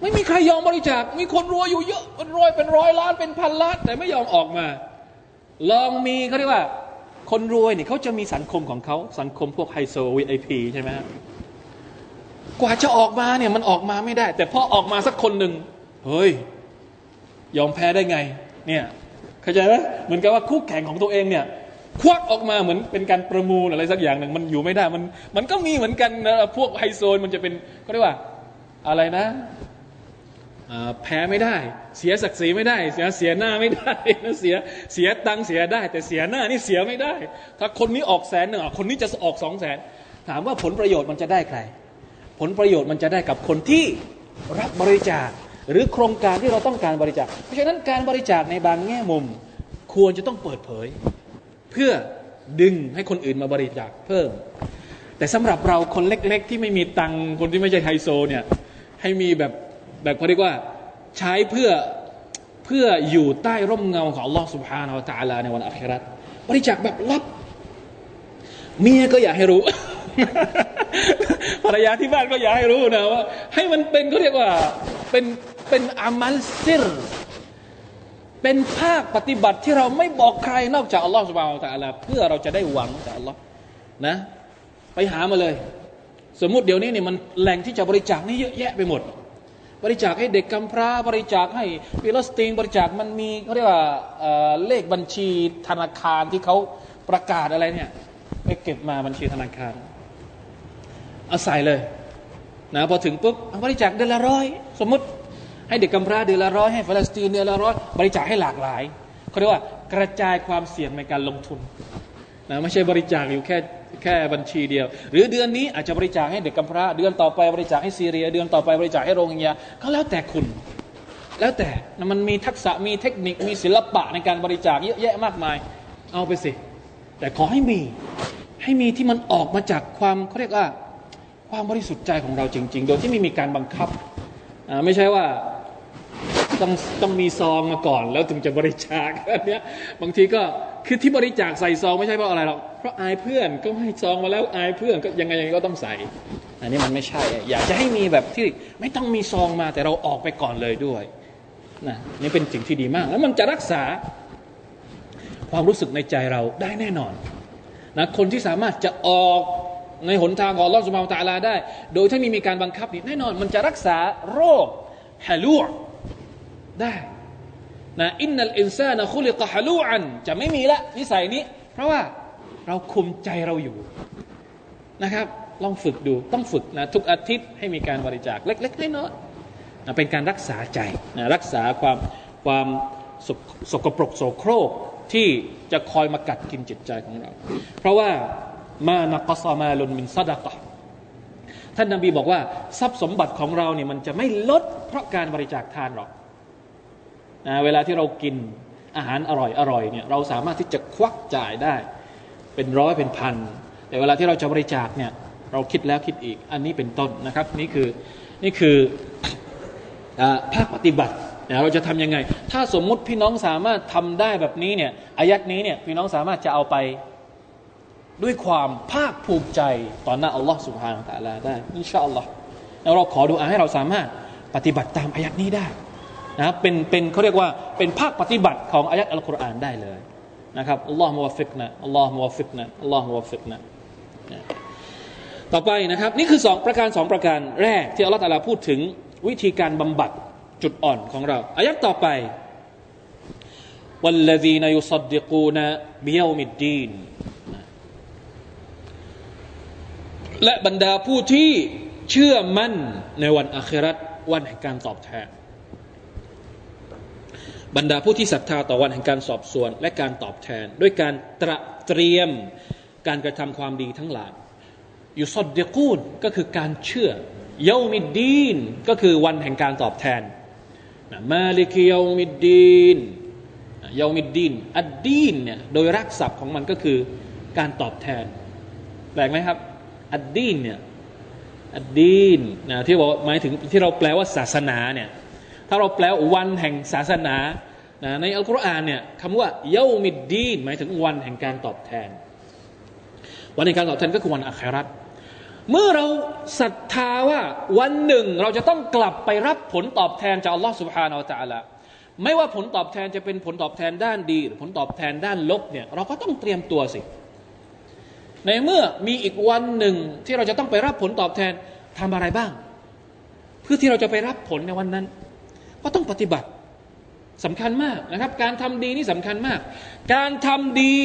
ไม่มีใครยอมบริจาค มีคนรวยอยู่เยอะเป็นร้อยเป็นร้อยล้านเป็นพันล้าน แต่ไม่ยอมออกมา ลองมีเขาเรียกว่า คนรวยเนี่ยเขาจะมีสังคมของเขาสังคมพวกไฮโซวีไอพีใช่ไหมกว่าจะออกมาเนี่ยมันออกมาไม่ได้ แต่พอออกมาสักคนหนึ่งเฮ้ย ยอมแพ้ได้ไง เนี่ยเข้าใจไหมเหมือนกับว่าคู่แข่งของตัวเองเนี่ยควักออกมาเหมือนเป็นการประมูลอะไรสักอย่างหนึ่งมันอยู่ไม่ได้มันมันก็มีเหมือนกันนะพวกไฮโซนมันจะเป็นเขาเรียกว่าอะไรนะ แพ้ไม่ได้ เสียศักดิ์ศรีไม่ได้ เสียเสียหน้าไม่ได้นะเสียเสียตังเสียได้ แต่เสียหน้านี่เสียไม่ได้ ถ้าคนนี้ออกแสนหนึ่งคนนี้จะออกสองแสนถามว่าผลประโยชน์มันจะได้ใคร ผลประโยชน์มันจะได้กับคนที่รับบริจาค หรือโครงการที่เราต้องการบริจาค เพราะฉะนั้นการบริจาคในบางแง่มุม ควรจะต้องเปิดเผย เพื่อดึงให้คนอื่นมาบริจาคเพิ่ม แต่สำหรับเราคนเล็ก ๆ ที่ไม่มีตังคนที่ไม่ใช่ไฮโซเนี่ยให้มีแบบ แบบเขาเรียกว่าใช้เพื่อเพื่ออยู่ใต้ร่มเงาของลอสุภานาอัลตะลาในวันอัคราบริจาคแบบลับ เมียก็อยากให้รู้ ภรรยาที่บ้านก็อยากให้รู้นะว่าให้มันเป็นเขาเรียกว่าเป็นเป็นอามัลซิรเป็นภาคปฏิบัติที่เราไม่บอกใครนอกจากอัลลอฮฺسبحانه وتعالىเพื่อเราจะได้หวังจากอัลลอฮ์นะ ไปหามาเลย สมมุติเดี๋ยวนี้เนี่ยมันแหล่งที่จะบริจาคนี่เยอะแยะไปหมด บริจาคให้เด็กกำพร้า บริจาคให้ฟิลิสตีนบริจาคมันมีเขาเรียกว่าเลขบัญชีธนาคารที่เขาประกาศอะไรเนี่ยไปเก็บมาบัญชีธนาคารเอาใส่เลยนะพอถึงปุ๊บบริจาคเดือนละร้อยสมมติให้เด็กกำพร้าเดือนละร้อยให้ฟลสตีนเดือนละร้อยบริจาคให้หลากหลายเขาเรียกว่ากระจายความเสี่ยงในการลงทุนนะไม่ใช่บริจาคอยู่แค่ แค่บัญชีเดียว หรือเดือนนี้อาจจะบริจาคให้เด็กกำพร้าเดือนต่อไปบริจาคให้ซีเรีย เดือนต่อไปบริจาคให้โรงงานก็แล้วแต่คุณ แล้วแต่มันมีทักษะมีเทคนิคมีศิลปะในการบริจาคเยอะแยะมากมาย เอาไปสิ แต่ขอให้มีให้มีที่มันออกมาจากความเขาเรียกว่าความบริสุทธิ์ใจของเราจริง ๆ โดยที่ไม่มีการบังคับไม่ใช่ว่าต้องต้องมีซองมาก่อนแล้วถึงจะบริจาคอันนี้บางทีก็ คือที่บริจาคใส่ซองไม่ใช่เพราะอะไรหรอกเพราะอายเพื่อนก็ให้ซองมาแล้วอายเพื่อนก็ยังไงยังไงก็ต้องใส่ อันนี้มันไม่ใช่ อยากจะให้มีแบบที่ไม่ต้องมีซองมาแต่เราออกไปก่อนเลยด้วยนะนี่เป็นสิ่งที่ดีมาก แล้วมันจะรักษาความรู้สึกในใจเราได้แน่นอนนะคนที่สามารถจะออกในหนทางของลอสุมาตาลาได้ โดยถ้ามีมีการบังคับนี่แน่นอน มันจะรักษาโรคฮาลูได้ นะอินนัลอินซานะคุลิกะฮาลูอัน จะไม่มีละนิสัยนี้ เพราะว่าเราคุมใจเราอยู่นะครับ ลองฝึกดูต้องฝึกนะทุกอาทิตย์ให้มีการบริจาคเล็กๆน้อยๆนะเป็นการรักษาใจนะรักษาความความสสกปรกโสโครกที่จะคอยมากัดกินจิตใจของเรา เพราะว่ามานักซามาลุนมินซาดะกะท่านนบีบอกว่า ทรัพย์สมบัติของเราเนี่ยมันจะไม่ลดเพราะการบริจาคทานหรอก นะเวลาที่เรากินอาหารอร่อยอร่อยเนี่ยเราสามารถที่จะควักจ่ายได้ เป็นร้อยเป็นพันแต่เวลาที่เราจะบริจาคเนี่ยเราคิดแล้วคิดอีกอันนี้เป็นต้นนะครับ นี่คือนี่คือภาคปฏิบัติเราจะทำยังไง ถ้าสมมุติพี่น้องสามารถทำได้แบบนี้เนี่ยอายัดนี้เนี่ยพี่น้องสามารถจะเอาไปด้วยความภาคภูมิใจต่อหน้าอัลลอฮ์سبحانه وتعالىได้อินชาอัลลอฮ์แล้วเราขอดูอาให้เราสามารถปฏิบัติตามอายัดนี้ได้ นะเป็นเป็นเขาเรียกว่าเป็นภาคปฏิบัติของอายัดอัลกุรอานได้เลยนะครับอัลลอฮ์มุวฟิกนะอัลลอฮ์มุวฟิกนะอัลลอฮ์มุวฟิกนะต่อไปนะครับ นี่คือสองประการสองประการแรกที่อัลลอฮ์ตาลาพูดถึงวิธีการบำบัดจุดอ่อนของเราอายัดต่อไป والذين يصدقون بيوم الدين และบรรดาผู้ที่เชื่อมั่นในวันอาคราตวันแห่งการตอบแทน บรรดาผู้ที่ศรัทธาต่อวันแห่งการสอบสวน และการตอบแทน ด้วยการตระเตรียมการกระทำความดีทั้งหลายيصدقون ก็คือการเชื่อ يوم الدين ก็คือวันแห่งการตอบแทนมาลิกเยามิดดีนเยามิดดีนอัดดีนเนี่ยโดยรักศัพท์ของมันก็คือการตอบแทนแปลกไหมครับ الدين เนี่ย الدين นะที่บอกหมายถึงที่เราแปลว่าศาสนาเนี่ย ถ้าเราแปลวันแห่งศาสนานะในอัลกุรอานเนี่ยคำว่าเยามิดดีนหมายถึงวันแห่งการตอบแทน วันแห่งการตอบแทนก็คือวันอัคราตเมื่อเราศรัทธาว่าวันหนึ่งเราจะต้องกลับไปรับผลตอบแทนจากอัลลอฮฺสุบฮานาอัลตะละไม่ว่าผลตอบแทนจะเป็นผลตอบแทนด้านดี หรือผลตอบแทนด้านลบเนี่ยเราก็ต้องเตรียมตัวสิ ในเมื่อมีอีกวันหนึ่งที่เราจะต้องไปรับผลตอบแทนทำอะไรบ้าง เพื่อที่เราจะไปรับผลในวันนั้น ก็ต้องปฏิบัติสำคัญมากนะครับ การทำดีนี่สำคัญมาก การทำดี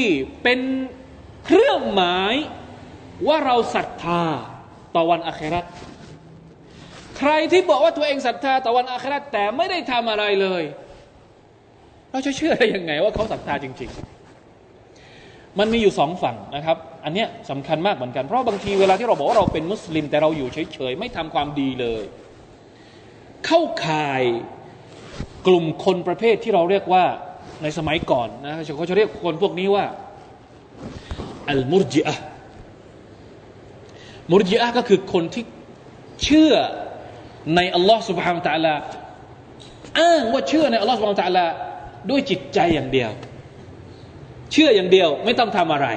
เป็นเครื่องหมายว่าเราศรัทธาต่อวันอาคราตใครที่บอกว่าตัวเองศรัทธาต่อวันอาคราตแต่ไม่ได้ทำอะไรเลย เราจะเชื่อได้ยังไงว่าเขาศรัทธาจริง ๆ มันมีอยู่สองฝั่งนะครับ อันเนี้ยสำคัญมากเหมือนกันเพราะบางทีเวลาที่เราบอกว่าเราเป็นมุสลิม แต่เราอยู่เฉยๆไม่ทำความดีเลย เข้าข่าย กลุ่มคนประเภทที่เราเรียกว่าในสมัยก่อนนะเขาจะเรียกคนพวกนี้ว่าอัลมุรจิอะมุรจิอะก็คือคนที่เชื่อในอัลลอฮ์สุบฮานตะลาอ้างว่าเชื่อในอัลลอฮ์สุบฮานตะลาด้วยจิตใจอย่างเดียว เชื่ออย่างเดียวไม่ต้องทำอะไร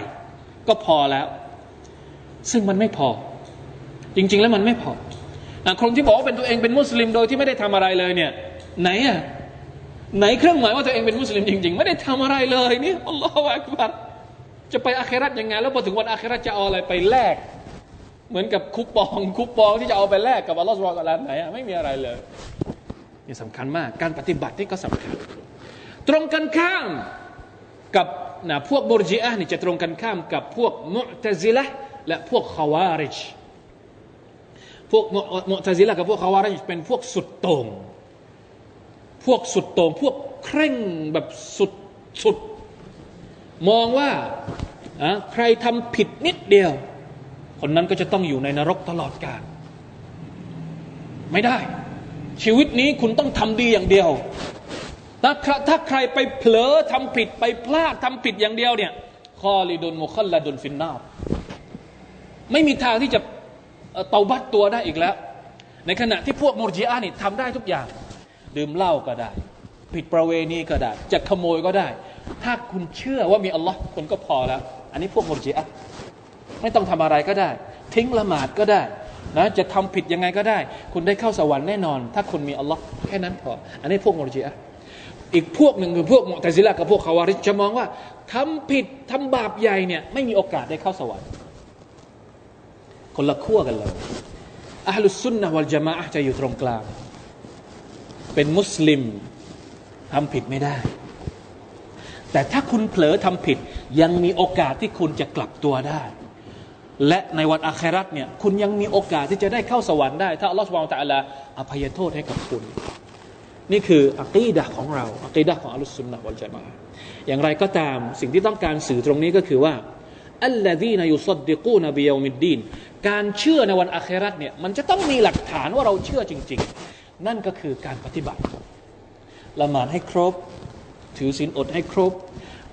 ก็พอแล้ว ซึ่งมันไม่พอ จริง ๆ แล้วมันไม่พอคนที่บอกว่าเป็นตัวเองเป็นมุสลิมโดยที่ไม่ได้ทำอะไรเลยเนี่ย ไหนอะ ไหนเครื่องหมายว่าตัวเองเป็นมุสลิมจริงๆ ไม่ได้ทำอะไรเลยนี่อัลลอฮฺอักบัรจะไปอาคราตยังไงแล้วพอถึงวันอาคราตจะเอาอะไรไปแลก เหมือนกับคูปองคูปองที่จะเอาไปแลกกับอัลลอฮฺสุบฮานะไหนไม่มีอะไรเลยนี่สำคัญมาก การปฏิบัตินี่ก็สำคัญ ตรงกันข้ามกับนะพวกบุรจีอะนี่จะตรงกันข้ามกับพวกมุตซิละและพวกขวาริจพวกมุตซิละกับพวกขวาริจเป็นพวกสุดโต่ง พวกสุดโต่งพวกเคร่งแบบสุดสุด มองว่าใครทำผิดนิดเดียว คนนั้นก็จะต้องอยู่ในนรกตลอดกาลไม่ได้ ชีวิตนี้คุณต้องทำดีอย่างเดียวถ้าถ้าใครไปเผลอทำผิดไปพลาดทำผิดอย่างเดียวเนี่ยคอลิดุนมุคัลลาดุนฟินนาไม่มีทางที่จะเตาบัตตัวได้อีกแล้ว ในขณะที่พวกมุรจิอานี่ทำได้ทุกอย่าง ดื่มเหล้าก็ได้ ผิดประเวณีก็ได้จะขโมยก็ได้ ถ้าคุณเชื่อว่ามีอัลลอฮ์คุณก็พอแล้ว อันนี้พวกมุรจิอาไม่ต้องทำอะไรก็ได้ ทิ้งละหมาดก็ได้นะจะทำผิดยังไงก็ได้ คุณได้เข้าสวรรค์แน่นอน ถ้าคุณมีอัลลอฮ์แค่นั้นพอ อันนี้พวกมุรจิอาอีกพวกหนึ่งคือพวกมุตซิละกับพวกคาวาริจะมองว่าทำผิดทำบาปใหญ่เนี่ยไม่มีโอกาสได้เข้าสวรรค์คนละขั้วกันเลยอัลลุสุนนะวัลจามะจะอยู่ตรงกลาง เป็นมุสลิมทำผิดไม่ได้ แต่ถ้าคุณเผลอทำผิดยังมีโอกาสที่คุณจะกลับตัวได้ และในวันอาคราตเนี่ยคุณยังมีโอกาสที่จะได้เข้าสวรรค์ได้ ถ้าอัลลอฮฺสุบานตะอัลาอภัยโทษให้กับคุณ นี่คืออัคีดะของเราอัคีดะของอัลลอฮฺสุนนะวัลจามาอย่างไรก็ตามสิ่งที่ต้องการสื่อตรงนี้ก็คือว่าอัลลอฮีนายุสดดิกูนบิยามิดดีนการเชื่อในวันอาคราตเนี่ยมันจะต้องมีหลักฐานว่าเราเชื่อจริง ๆ นั่นก็คือการปฏิบัติละหมาดให้ครบ ถือศีลอดให้ครบ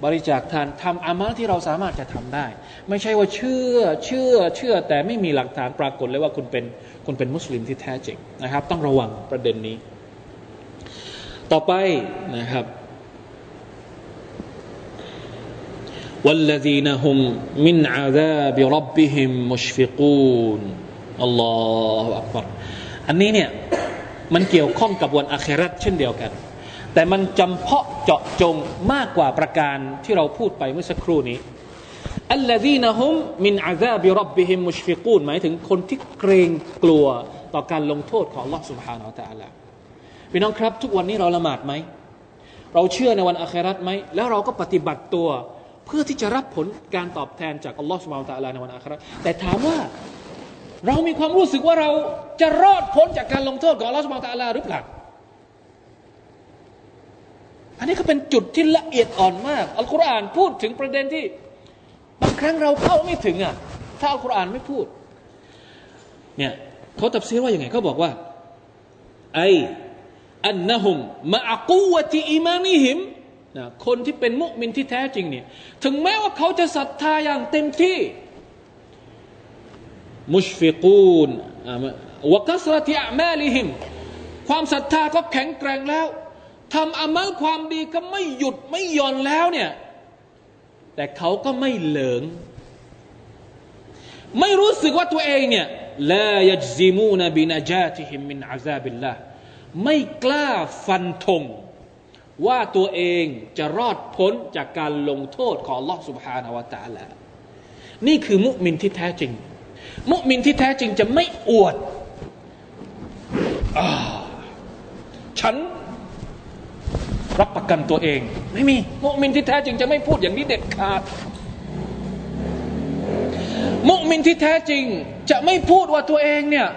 บริจาคทานทำอามัลที่เราสามารถจะทำได้ ไม่ใช่ว่าเชื่อเชื่อเชื่อแต่ไม่มีหลักฐานปรากฏเลยว่าคุณเป็นคุณเป็นมุสลิมที่แท้จริงนะครับ ต้องระวังประเด็นนี้ต่อไปนะครับ والذين هم من عذاب ربهم مشفقون อัลลอฮฺอักบารอันนี้เนี่ย มันเกี่ยวข้องกับวันอาคราตเช่นเดียวกัน แต่มันจำเพาะเจาะจงมากกว่าประการที่เราพูดไปเมื่อสักครู่นี้อัลลอฮีนะฮุมมินอาซาบิรับบิฮิมมุชฟิกูนหมายถึงคนที่เกรงกลัวต่อการลงโทษของ Allah سبحانه และ تعالى พี่น้องครับทุกวันนี้เราละหมาดไหม เราเชื่อในวันอาคราตไหม แล้วเราก็ปฏิบัติตัว เพื่อที่จะรับผลการตอบแทนจากอัลลอฮฺสุบานตะลาในวันอาคราตแต่ถามว่า เรามีความรู้สึกว่าเราจะรอดพ้นจากการลงโทษของอัลลอฮฺสุบานตะลาหรือเปล่าอันนี้ก็เป็นจุดที่ละเอียดอ่อนมาก อัลกุรอานพูดถึงประเด็นที่บางครั้งเราเข้าไม่ถึงอะ ถ้าอัลกุรอานไม่พูด เนี่ยเขาตัดสินว่าอย่างไงเขาบอกว่า ไออันนะฮุมมาอักูวะติอิมานิหิมนะคนที่เป็นมุมินที่แท้จริงเนี่ย ถึงแม้ว่าเขาจะศรัทธาอย่างเต็มที่ مشفقون وكثرة أعمالهم ความศรัทธาก็แข็งแกร่งแล้วทำอามัลความดีก็ไม่หยุดไม่ย่อนแล้วเนี่ย แต่เขาก็ไม่เหลิง ไม่รู้สึกว่าตัวเองเนี่ยلا يجزمون بنجاتهم من عذاب الله ไม่กล้าฟันธงว่าตัวเองจะรอดพ้นจากการลงโทษของอัลลอฮฺ سبحانه وتعالىนี่คือมุมินที่แท้จริง มุมินที่แท้จริงจะไม่อวดอฉันรับประกันตัวเอง ไม่มี มุมินที่แท้จริงจะไม่พูดอย่างนี้เด็ดขาด มุมินที่แท้จริง จะไม่พูดว่าตัวเองเนี่ย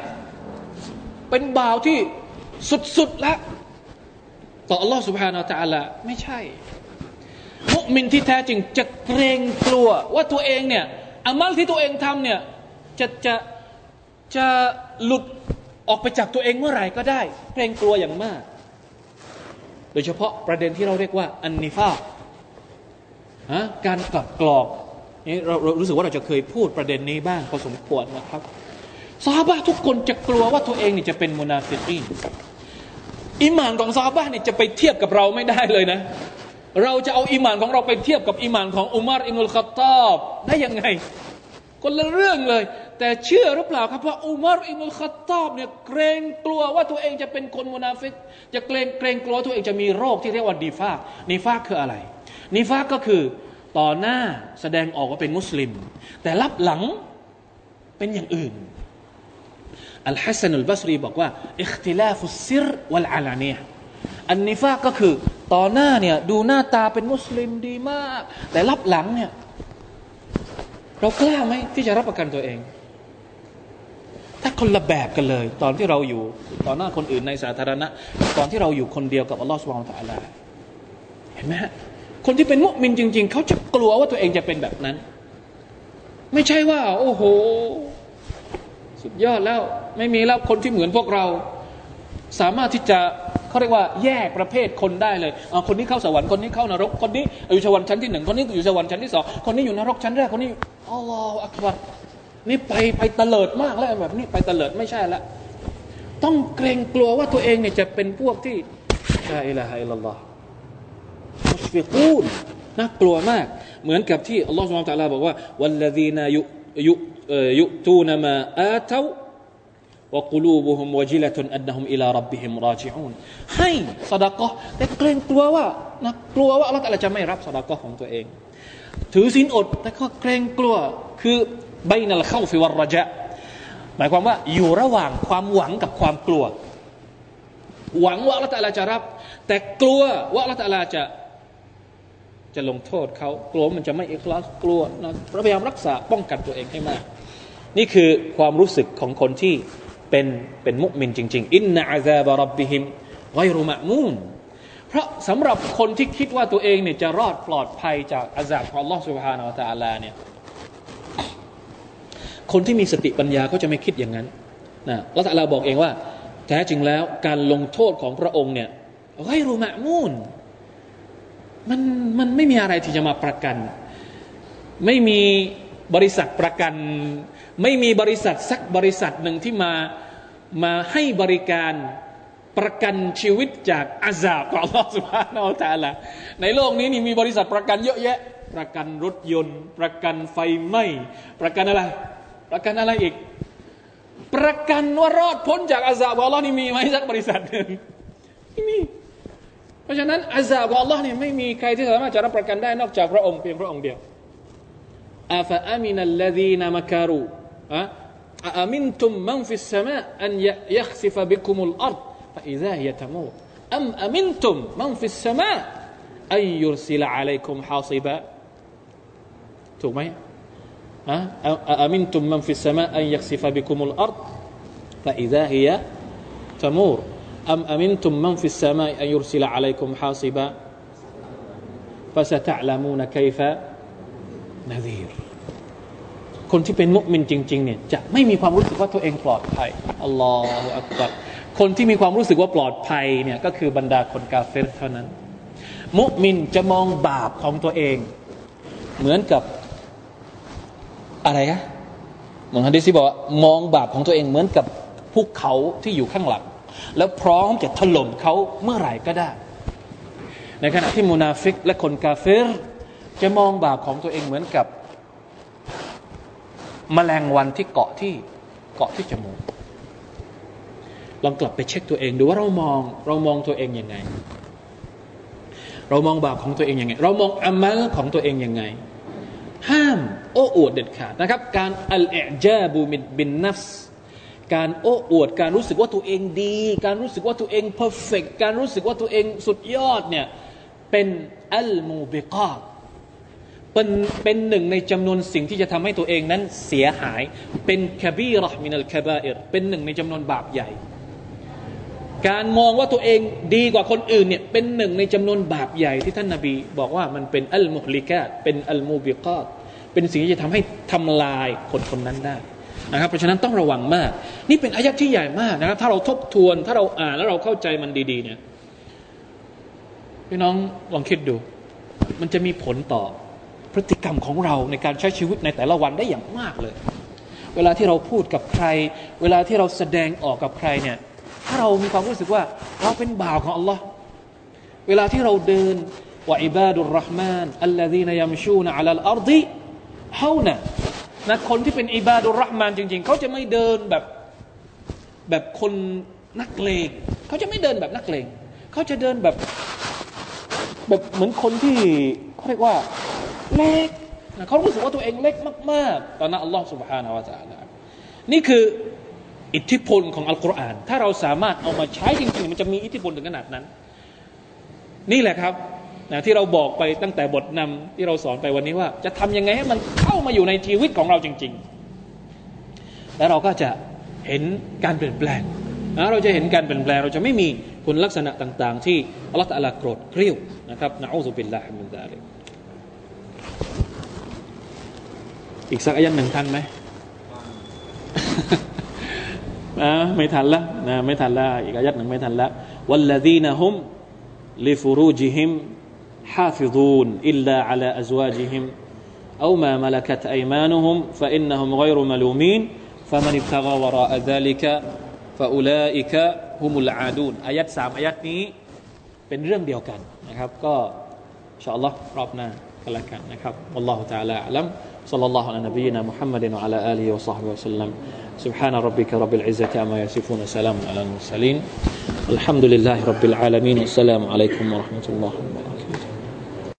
เป็นบ่าวที่สุดๆแล้วต่อ Allah سبحانه และ تعالى ไม่ใช่ มุมินที่แท้จริงจะเกรงกลัวว่าตัวเองเนี่ยอามัลที่ตัวเองทำเนี่ย จะจะจะหลุดออกไปจากตัวเองเมื่อไหร่ก็ได้ เกรงกลัวอย่างมาก โดยเฉพาะประเด็นที่เราเรียกว่าอันนิฟาฮะการกลับกรอกนี่เราเรารู้สึกว่าเราจะเคยพูดประเด็นนี้บ้างพอสมควรนะครับซาบะทุกคนจะกลัวว่าตัวเองนี่จะเป็นมุนาฟิกีนอิมานของซาบะนี่จะไปเทียบกับเราไม่ได้เลยนะ เราจะเอาอิมานของเราไปเทียบกับอิมานของอุมารอินุลขัตตอบได้ยังไง คนละเรื่องเลย แต่เชื่อหรือเปล่าครับว่าอุมารอินุลขัตตอบเนี่ยเกรงกลัวว่าตัวเองจะเป็นคนมุนาฟิกจะเกรงเกรงกลัวตัวเองจะมีโรคที่เรียกว่าดีฟานีฟาคืออะไรนีฟาก็คือต่อหน้าแสดงออกว่าเป็นมุสลิม แต่รับหลังเป็นอย่างอื่นอัลฮัสซันุลบัสรีบอกว่าอิคติลาฟุซิรวัลอาลาเนียอันนิฟาก็คือต่อหน้าเนี่ยดูหน้าตาเป็นมุสลิมดีมาก แต่รับหลังเนี่ย เรากล้าไหมที่จะรับประกันตัวเอง ถ้าคนละแบบกันเลย ตอนที่เราอยู่ต่อหน้าคนอื่นในสาธารณะ ตอนที่เราอยู่คนเดียวกับอัลลอฮฺสุบฮานตะอัลาเห็นไหมฮะคนที่เป็นมุสลิมจริง ๆ เขาจะกลัวว่าตัวเองจะเป็นแบบนั้น ไม่ใช่ว่า โอ้โห สุดยอดแล้ว ไม่มีแล้วคนที่เหมือนพวกเรา สามารถที่จะ เขาเรียกว่าแยกประเภทคนได้เลยเอาคนนี้เข้าสวรรค์คนนี้เข้านรกคนนี้อยู่สวรรค์ชั้นที่หนึ่งคนนี้อยู่สวรรค์ชั้นที่สองคนนี้อยู่นรกชั้นแรกคนนี้อัลลอฮฺอักบารนี่ไปไปเตลิดมากแล้วแบบนี้ไปเตลิดไม่ใช่ละต้องเกรงกลัวว่าตัวเองเนี่ยจะเป็นพวกที่ลาอิลาฮะอิลลัลลอฮ์مشفقون น่ากลัวมาก เหมือนกับที่อัลลอฮฺ سبحانه وتعالى บอกว่า والذين يؤتون ما آتوا وقلوبهم وجلة أنهم إلى ربهم راجعون ให้สดากะแต่เกรงกลัวว่านะกลัวว่าอัลลอฮฺจะไม่รับสดากะของตัวเอง ถือศีลอดแต่ก็เกรงกลัวคือبين الخوف والرجاء หมายความว่าอยู่ระหว่างความหวังกับความกลัว หวังว่าอัลลอฮฺจะรับ แต่กลัวว่าอัลลอฮฺจะจะลงโทษเขากลัวมันจะไม่อิคลาสกลัวนะพยายามรักษาป้องกันตัวเองให้มาก นี่คือความรู้สึกของคนที่ เป็นเป็นมุมินจริงๆอินนาอาซาบรับบิฮิมไกรุมะมูนเพราะสำหรับคนที่คิดว่าตัวเองเนี่ยจะรอดปลอดภัยจากอาซาบของ Allah سبحانه และ تعالى เนี่ยคนที่มีสติปัญญาก็จะไม่คิดอย่างนั้นนะละตัลลาบอกเองว่า แท้จริงแล้วการลงโทษของพระองค์เนี่ยไกรุมะมูนมันมันไม่มีอะไรที่จะมาประกัน ไม่มี บริษัทประกัน ไม่มีบริษัทสักบริษัทหนึ่งที่มามาให้บริการประกันชีวิตจากอาซาบของอัลลอฮฺสุบฮานาอัลตะละในโลกนี้นี่มีบริษัทประกันเยอะแยะ ประกันรถยนต์ ประกันไฟไหม้ประกันอะไร ประกันอะไรอีก ประกันว่ารอดพ้นจากอาซาบของอัลลอฮ์นี่มีไหมสักบริษัทหนึ่งไม่มีเพราะฉะนั้นอาซาบของอัลลอฮ์นี่ไม่มีใครที่สามารถจะรับประกันได้นอกจากพระองค์เพียงพระองค์เดียว อาฟะอามินัลลดีนามะการู أأمنتم من في السماء أن يخسف بكم الأرض فإذا هي تمور أم أمنتم من في السماء أن يرسل عليكم حاصبا ถูกไหมอะอมินตุมมันฟิสสมาอันยักซิฟะบิคุมุลอัรดฟะอิซาฮิยะตะมูรอัมอมินตุมมันฟิสสมาอันยุรซิลอะลัยคุมฮาซิบะ فستعلمون كيف نذير ค นซีรคนที่เป็นมุสลิมจริง ๆ เนี่ยจะไม่มีความรู้สึกว่าตัวเองปลอดภัยอัลลอฮฺอักบัรคนที่มีความรู้สึกว่าปลอดภัยเนี่ยก็คือบรรดาคนกาเฟรเท่านั้น มุสลิมจะมองบาปของตัวเอง เหมือนกับอะไรฮะเหมือนฮะดิษที่บอกว่ามองบาปของตัวเองเหมือนกับภูเขาที่อยู่ข้างหลัง แล้วพร้อมจะถล่มเขาเมื่อไหร่ก็ได้ ในขณะที่มุนาฟิกและคนกาเฟร จะมองบาปของตัวเองเหมือนกับแมลงวันที่เกาะที่เกาะที่จมูกลองกลับไปเช็คตัวเองดูว่าเรามองเรามองตัวเองยังไง เรามองบาปของตัวเองยังไง เรามองอามัลของตัวเองยังไง ห้ามโอ้อวดเด็ดขาดนะครับ การ الإعجاب بالنفس การโอ้อวด การรู้สึกว่าตัวเองดี การรู้สึกว่าตัวเอง perfect การรู้สึกว่าตัวเองสุดยอดเนี่ยเป็นالموبقات เป็นเป็นหนึ่งในจำนวนสิ่งที่จะทำให้ตัวเองนั้นเสียหาย เป็นคบีรอมินัลคาบาเอรเป็นหนึ่งในจำนวนบาปใหญ่ การมองว่าตัวเองดีกว่าคนอื่นเนี่ยเป็นหนึ่งในจำนวนบาปใหญ่ที่ท่านนาบีบอกว่ามันเป็นอัลมุฮลิกาตเป็นอัลมูบิกาตเป็นสิ่งที่จะทำให้ทำลายคนคนนั้นได้นะครับเพราะฉะนั้นต้องระวังมาก นี่เป็นอายะที่ใหญ่มากนะครับ ถ้าเราทบทวนถ้าเราอ่านแล้วเราเข้าใจมันดีๆเนี่ยพี่น้องลองคิดดู มันจะมีผลต่อ พฤติกรรมของเราในการใช้ชีวิตในแต่ละวันได้อย่างมากเลย เวลาที่เราพูดกับใคร เวลาที่เราแสดงออกกับใครเนี่ยถ้าเรามีความรู้สึกว่าเราเป็นบ่าวของอัลลอฮ์เวลาที่เราเดินว่าอิบาดุลรห์มานอัลลอฮีนยัมชูนอัลลอัรดิเฮานะนะคนที่เป็นอิบาดุลรห์มานจริง ๆ เขาจะไม่เดินแบบแบบคนนักเลงเขาจะไม่เดินแบบนักเลงเขาจะเดินแบบแบบเหมือนคนที่เขาเรียกว่า เล็กเขารู้สึกว่าตัวเองเล็กมากๆตอนนั้นอัลลอฮ์ سبحانه และ تعالى นี่คืออิทธิพลของอัลกุรอาน ถ้าเราสามารถเอามาใช้จริงๆ มันจะมีอิทธิพลถึงขนาดนั้น นี่แหละครับนะที่เราบอกไปตั้งแต่บทนำที่เราสอนไปวันนี้ว่า จะทำยังไงให้มันเข้ามาอยู่ในชีวิตของเราจริง ๆ แล้วเราก็จะเห็นการเปลี่ยนแปลงนะเราจะเห็นการเปลี่ยนแปลง เราจะไม่มีคุณลักษณะต่าง ๆ ที่อัลลอฮฺตะลาโกรธเกรี้ยวนะครับนะอูซุบิลลาฮิมินซาลิก อีกสักอายันหนึ่งทันไหมนะไม่ทันละนะไม่ทันละอีกอายัดหนึ่งไม่ทันละวัลลดีนฮุมลิฟูรูจิฮิม حافظون إلا على أزواجهم أو ما ملكت أيمانهم فإنهم غير ملومين فمن ابتغى وراء ذلك فأولئك هم العادون อายัดสามอายัดนี้เป็นเรื่องเดียวกันนะครับก็อินชาอัลลอฮ์รอบหน้ากันละกันนะครับ والله تعالى أعلم صلى الله على نبينا محمد وعلى آله وصحبه وسلم. سبحان ربك رب العزة عما يصفون سلام على المرسلين. الحمد لله رب العالمين. والسلام عليكم ورحمة الله وبركاته.